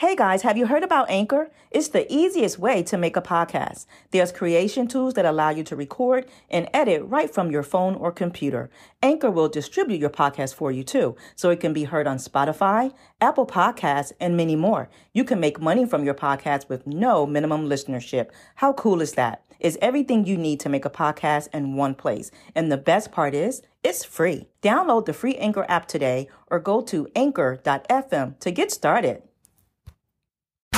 Hey guys, have you heard about Anchor? It's the easiest way to make a podcast. There's creation tools that allow you to record and edit right from your phone or computer. Anchor will distribute your podcast for you too, so it can be heard on Spotify, Apple Podcasts, and many more. You can make money from your podcast with no minimum listenership. How cool is that? It's everything you need to make a podcast in one place. And the best part is, it's free. Download the free Anchor app today or go to anchor.fm to get started.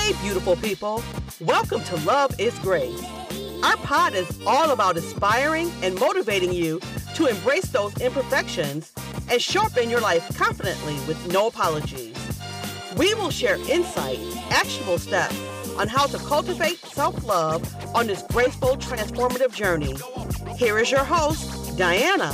Hey, beautiful people. Welcome to Love is Grace. Our pod is all about inspiring and motivating you to embrace those imperfections and sharpen your life confidently with no apologies. We will share insight, actionable steps on how to cultivate self love on this graceful, transformative journey. Here is your host, Diana.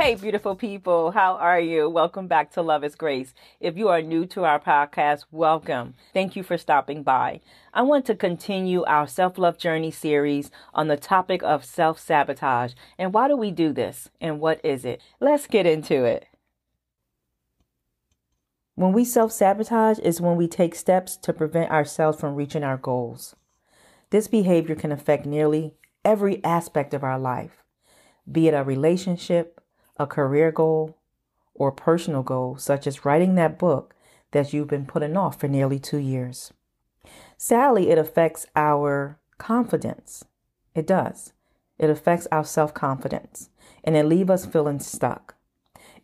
Hey, beautiful people. How are you? Welcome back to Love is Grace. If you are new to our podcast, welcome. Thank you for stopping by. I want to continue our self love journey series on the topic of self sabotage. And why do we do this? And what is it? Let's get into it. When we self sabotage is when we take steps to prevent ourselves from reaching our goals. This behavior can affect nearly every aspect of our life, be it a relationship, a career goal, or personal goal, such as writing that book that you've been putting off for nearly two years. Sadly, it affects our confidence. It does. It affects our self confidence and it leaves us feeling stuck.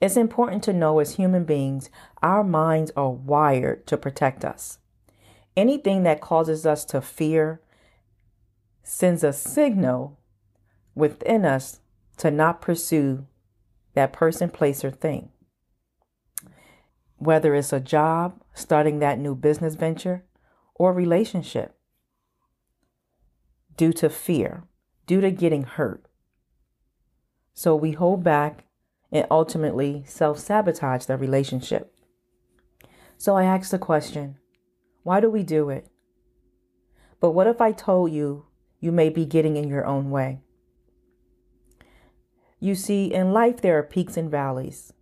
It's important to know as human beings, our minds are wired to protect us. Anything that causes us to fear sends a signal within us to not pursue that person, place, or thing. Whether it's a job, starting that new business venture, or relationship. Due to fear, due to getting hurt. So we hold back and ultimately self sabotage the relationship. So I ask the question why do we do it? But what if I told you you may be getting in your own way? You see, in life, there are peaks and valleys.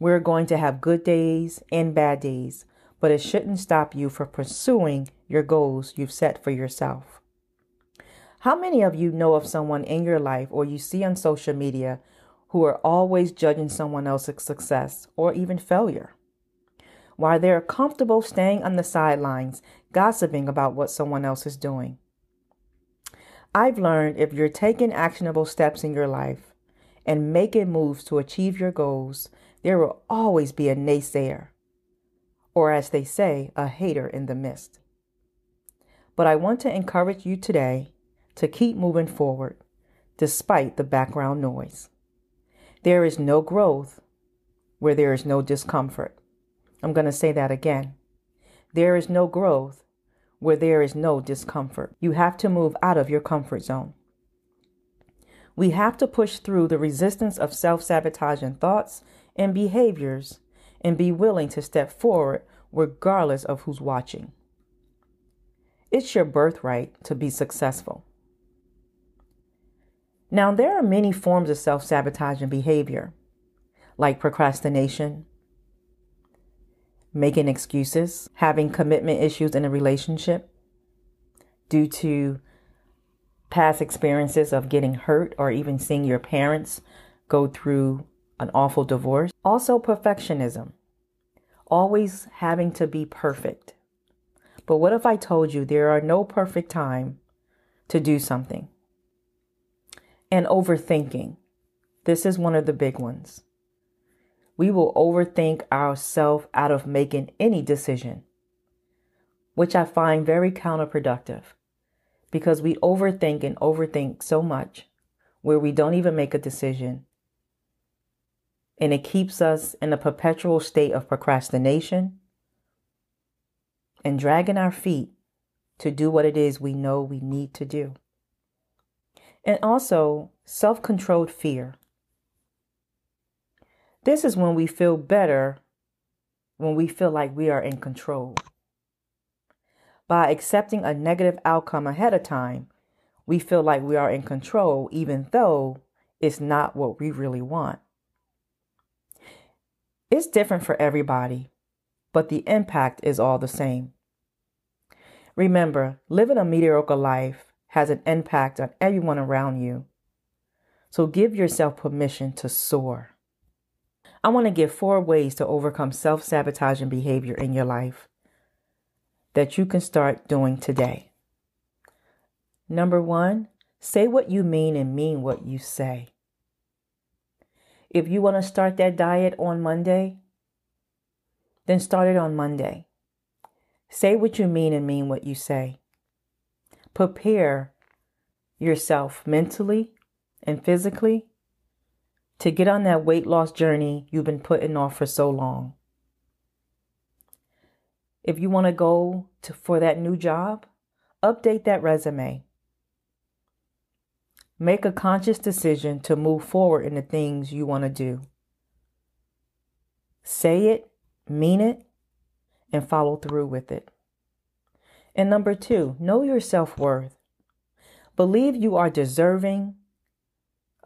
We're going to have good days and bad days, but it shouldn't stop you from pursuing your goals you've set for yourself. How many of you know of someone in your life or you see on social media who are always judging someone else's success or even failure? While they're comfortable staying on the sidelines, gossiping about what someone else is doing. I've learned if you're taking actionable steps in your life, and making moves to achieve your goals, there will always be a naysayer, or as they say, a hater in the midst. But I want to encourage you today to keep moving forward despite the background noise. There is no growth where there is no discomfort. I'm going to say that again. There is no growth where there is no discomfort. You have to move out of your comfort zone. We have to push through the resistance of self sabotaging thoughts and behaviors and be willing to step forward regardless of who's watching. It's your birthright to be successful. Now, there are many forms of self sabotaging behavior, like procrastination, making excuses, having commitment issues in a relationship due to past experiences of getting hurt or even seeing your parents go through an awful divorce. Also, perfectionism, always having to be perfect. But what if I told you there are no perfect time to do something? And overthinking. This is one of the big ones. We will overthink ourselves out of making any decision. which I find very counterproductive because we overthink and overthink so much where we don't even make a decision. And it keeps us in a perpetual state of procrastination and dragging our feet to do what it is we know we need to do. And also self controlled fear. This is when we feel better when we feel like we are in control. By accepting a negative outcome ahead of time, we feel like we are in control, even though it's not what we really want. It's different for everybody, but the impact is all the same. Remember, living a mediocre life has an impact on everyone around you. So give yourself permission to soar. I want to give four ways to overcome self sabotaging behavior in your life that you can start doing today. Number one, say what you mean and mean what you say. If you want to start that diet on Monday, then start it on Monday. Say what you mean and mean what you say. Prepare yourself mentally and physically to get on that weight loss journey you've been putting off for so long. If you want to go to, for that new job, update that resume. Make a conscious decision to move forward in the things you want to do. Say it, mean it, and follow through with it. And number two, know your self worth. Believe you are deserving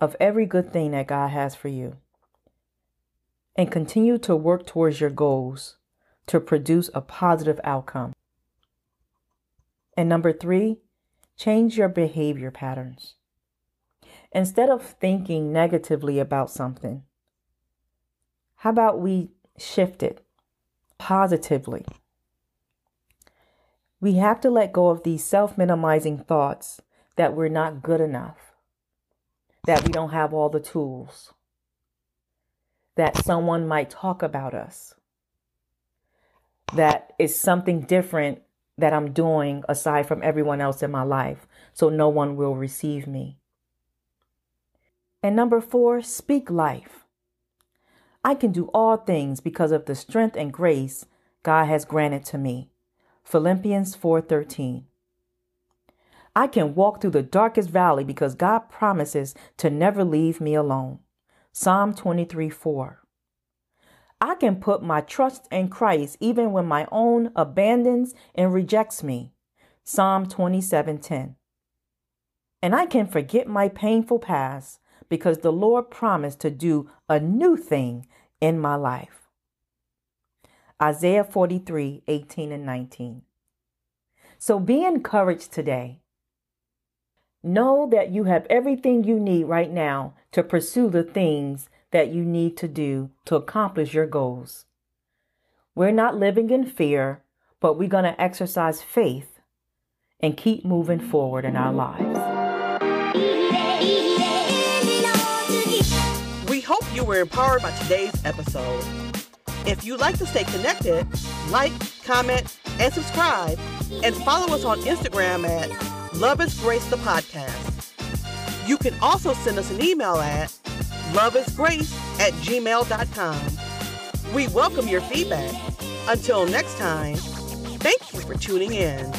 of every good thing that God has for you. And continue to work towards your goals to produce a positive outcome. And number three, change your behavior patterns. Instead of thinking negatively about something, how about we shift it positively? We have to let go of these self minimizing thoughts that we're not good enough, that we don't have all the tools, that someone might talk about us, that is something different that I'm doing aside from everyone else in my life, so no one will receive me. And number four, speak life. I can do all things because of the strength and grace God has granted to me. Philippians 4:13. I can walk through the darkest valley because God promises to never leave me alone. Psalm 23:4. I can put my trust in Christ even when my own abandons and rejects me. Psalm 27:10. And I can forget my painful past because the Lord promised to do a new thing in my life. Isaiah 43, 18 and 19. So be encouraged today. Know that you have everything you need right now to pursue the things that you need to do to accomplish your goals. We're not living in fear, but we're going to exercise faith and keep moving forward in our lives. We hope you were empowered by today's episode. If you'd like to stay connected, like, comment, and subscribe, and follow us on Instagram at Love is Grace the Podcast. You can also send us an email at loveisgrace at gmail.com. We welcome your feedback. Until next time, thank you for tuning in.